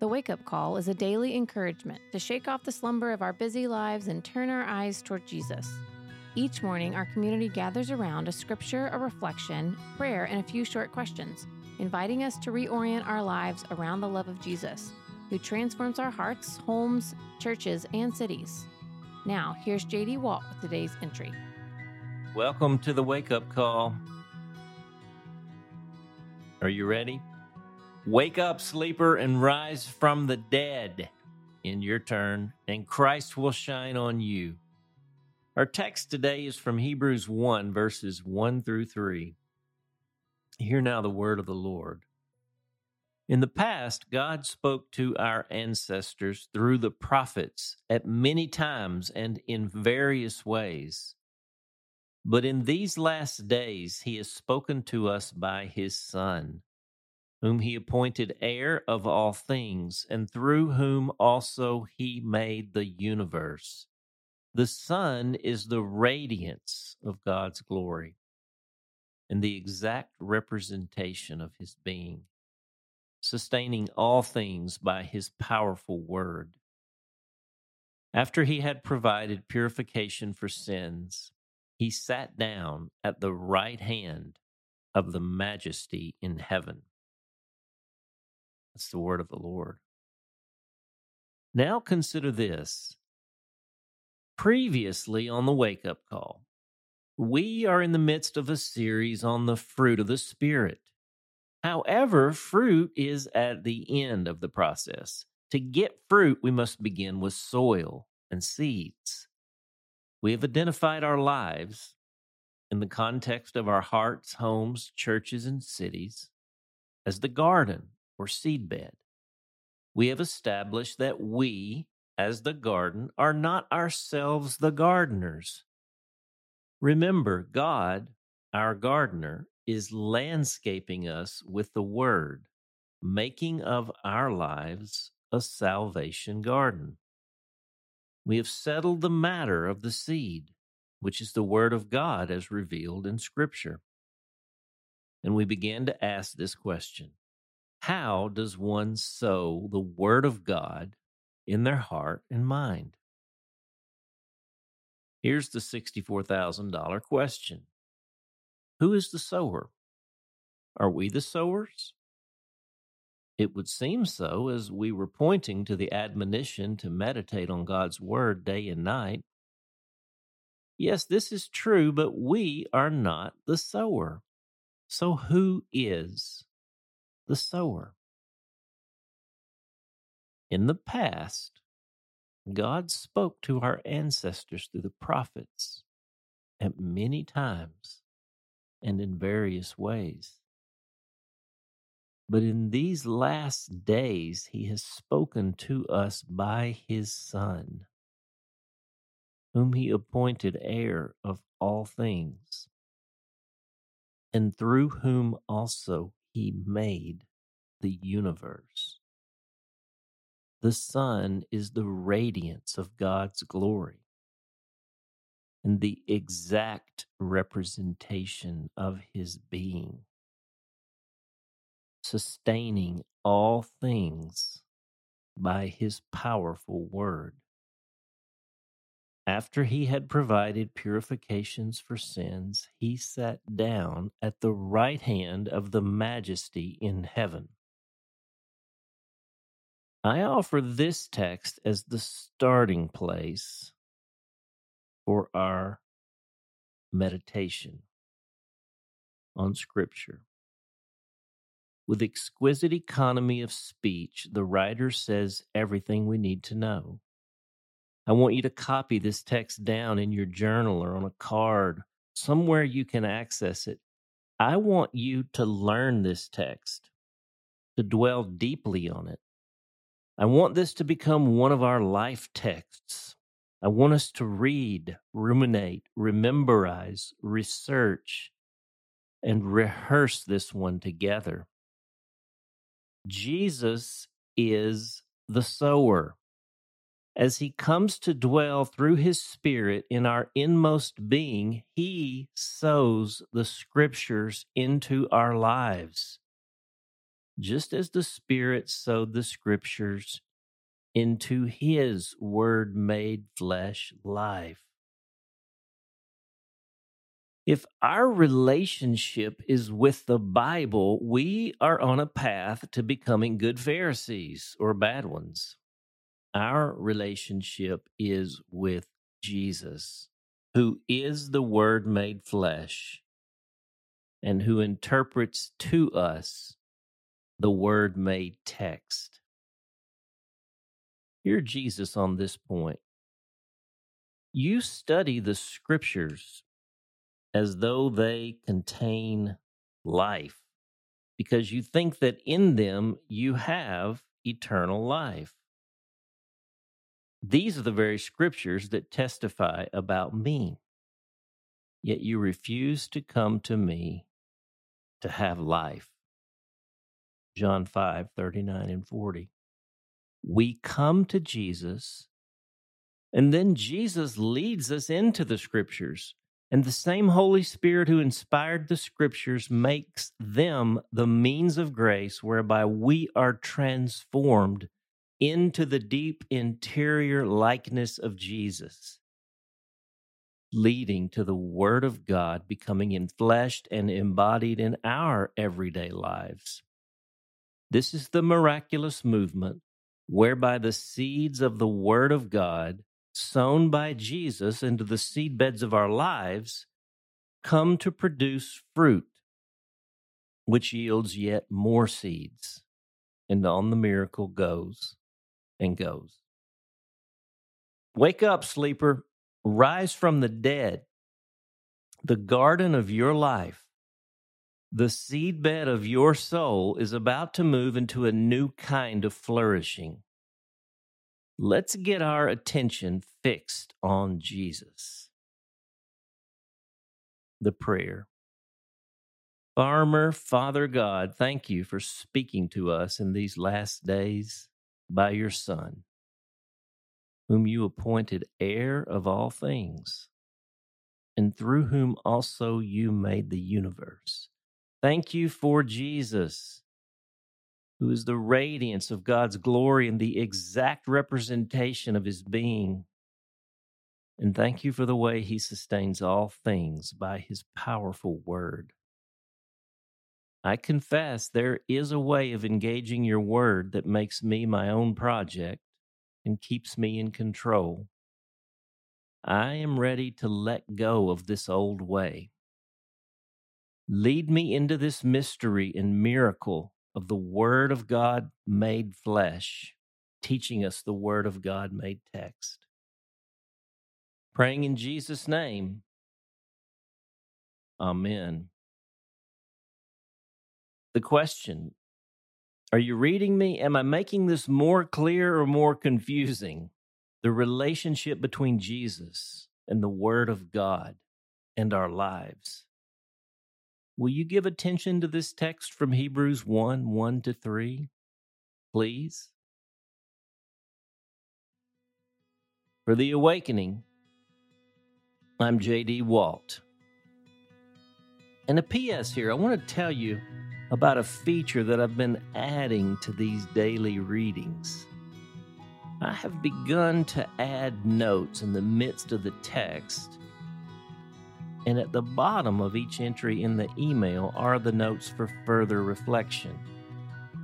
The Wake Up Call is a daily encouragement to shake off the slumber of our busy lives and turn our eyes toward Jesus. Each morning, our community gathers around a scripture, a reflection, prayer, and a few short questions, inviting us to reorient our lives around the love of Jesus, who transforms our hearts, homes, churches, and cities. Now, here's JD Walt with today's entry. Welcome to the Wake Up Call. Are you ready? Wake up, sleeper, and rise from the dead in your turn, and Christ will shine on you. Our text today is from Hebrews 1, verses 1 through 3. Hear now the word of the Lord. In the past, God spoke to our ancestors through the prophets at many times and in various ways. But in these last days, He has spoken to us by His Son whom he appointed heir of all things, and through whom also he made the universe. The Son is the radiance of God's glory and the exact representation of his being, sustaining all things by his powerful word. After he had provided purification for sins, he sat down at the right hand of the majesty in heaven. That's the word of the Lord. Now consider this. Previously on the wake up call, we are in the midst of a series on the fruit of the Spirit. However, fruit is at the end of the process. To get fruit, we must begin with soil and seeds. We have identified our lives in the context of our hearts, homes, churches, and cities as the garden or seedbed. We have established that we, as the garden, are not ourselves the gardeners. Remember, God, our gardener, is landscaping us with the word, making of our lives a salvation garden. We have settled the matter of the seed, which is the word of God as revealed in Scripture. And we began to ask this question how does one sow the Word of God in their heart and mind? Here's the $64,000 question Who is the sower? Are we the sowers? It would seem so, as we were pointing to the admonition to meditate on God's Word day and night. Yes, this is true, but we are not the sower. So, who is the sower. In the past, God spoke to our ancestors through the prophets at many times and in various ways. But in these last days, He has spoken to us by His Son, whom He appointed heir of all things, and through whom also he made the universe. The Son is the radiance of God's glory and the exact representation of his being, sustaining all things by his powerful word. After he had provided purifications for sins, he sat down at the right hand of the Majesty in heaven. I offer this text as the starting place for our meditation on Scripture. With exquisite economy of speech, the writer says everything we need to know. I want you to copy this text down in your journal or on a card, somewhere you can access it. I want you to learn this text, to dwell deeply on it. I want this to become one of our life texts. I want us to read, ruminate, rememberize, research, and rehearse this one together. Jesus is the sower as he comes to dwell through his spirit in our inmost being, he sows the scriptures into our lives. just as the Spirit sowed the scriptures into his word made flesh life. If our relationship is with the Bible, we are on a path to becoming good Pharisees or bad ones. Our relationship is with Jesus, who is the Word made flesh and who interprets to us the Word made text. Hear Jesus on this point. You study the Scriptures as though they contain life because you think that in them you have eternal life. These are the very scriptures that testify about me. Yet you refuse to come to me to have life. John 5 39 and 40. We come to Jesus, and then Jesus leads us into the scriptures. And the same Holy Spirit who inspired the scriptures makes them the means of grace whereby we are transformed into the deep interior likeness of Jesus, leading to the Word of God becoming enfleshed and embodied in our everyday lives. This is the miraculous movement whereby the seeds of the Word of God, sown by Jesus into the seedbeds of our lives, come to produce fruit, which yields yet more seeds. And on the miracle goes and goes. Wake up, sleeper. Rise from the dead. The garden of your life, the seedbed of your soul, is about to move into a new kind of flourishing. Let's get our attention fixed on Jesus. The prayer. Farmer, Father God, thank you for speaking to us in these last days by your Son, whom you appointed heir of all things, and through whom also you made the universe. Thank you for Jesus, who is the radiance of God's glory and the exact representation of his being. And thank you for the way he sustains all things by his powerful word. I confess there is a way of engaging your word that makes me my own project and keeps me in control. I am ready to let go of this old way. Lead me into this mystery and miracle of the Word of God made flesh, teaching us the Word of God made text. Praying in Jesus' name. Amen the question Are you reading me? Am I making this more clear or more confusing? The relationship between Jesus and the Word of God and our lives. Will you give attention to this text from Hebrews 1 1 to 3? Please. For the awakening, I'm J.D. Walt. And a P.S. here, I want to tell you about a feature that I've been adding to these daily readings. I have begun to add notes in the midst of the text, and at the bottom of each entry in the email are the notes for further reflection.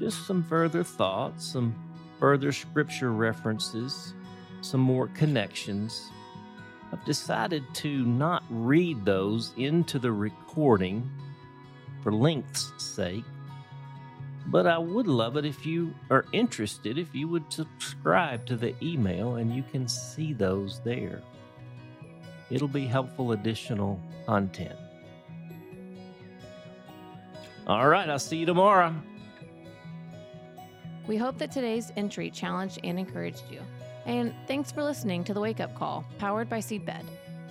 Just some further thoughts, some further scripture references, some more connections. I've decided to not read those into the recording for length's sake. But I would love it if you are interested, if you would subscribe to the email and you can see those there. It'll be helpful additional content. All right, I'll see you tomorrow. We hope that today's entry challenged and encouraged you. And thanks for listening to the Wake Up Call, powered by Seedbed.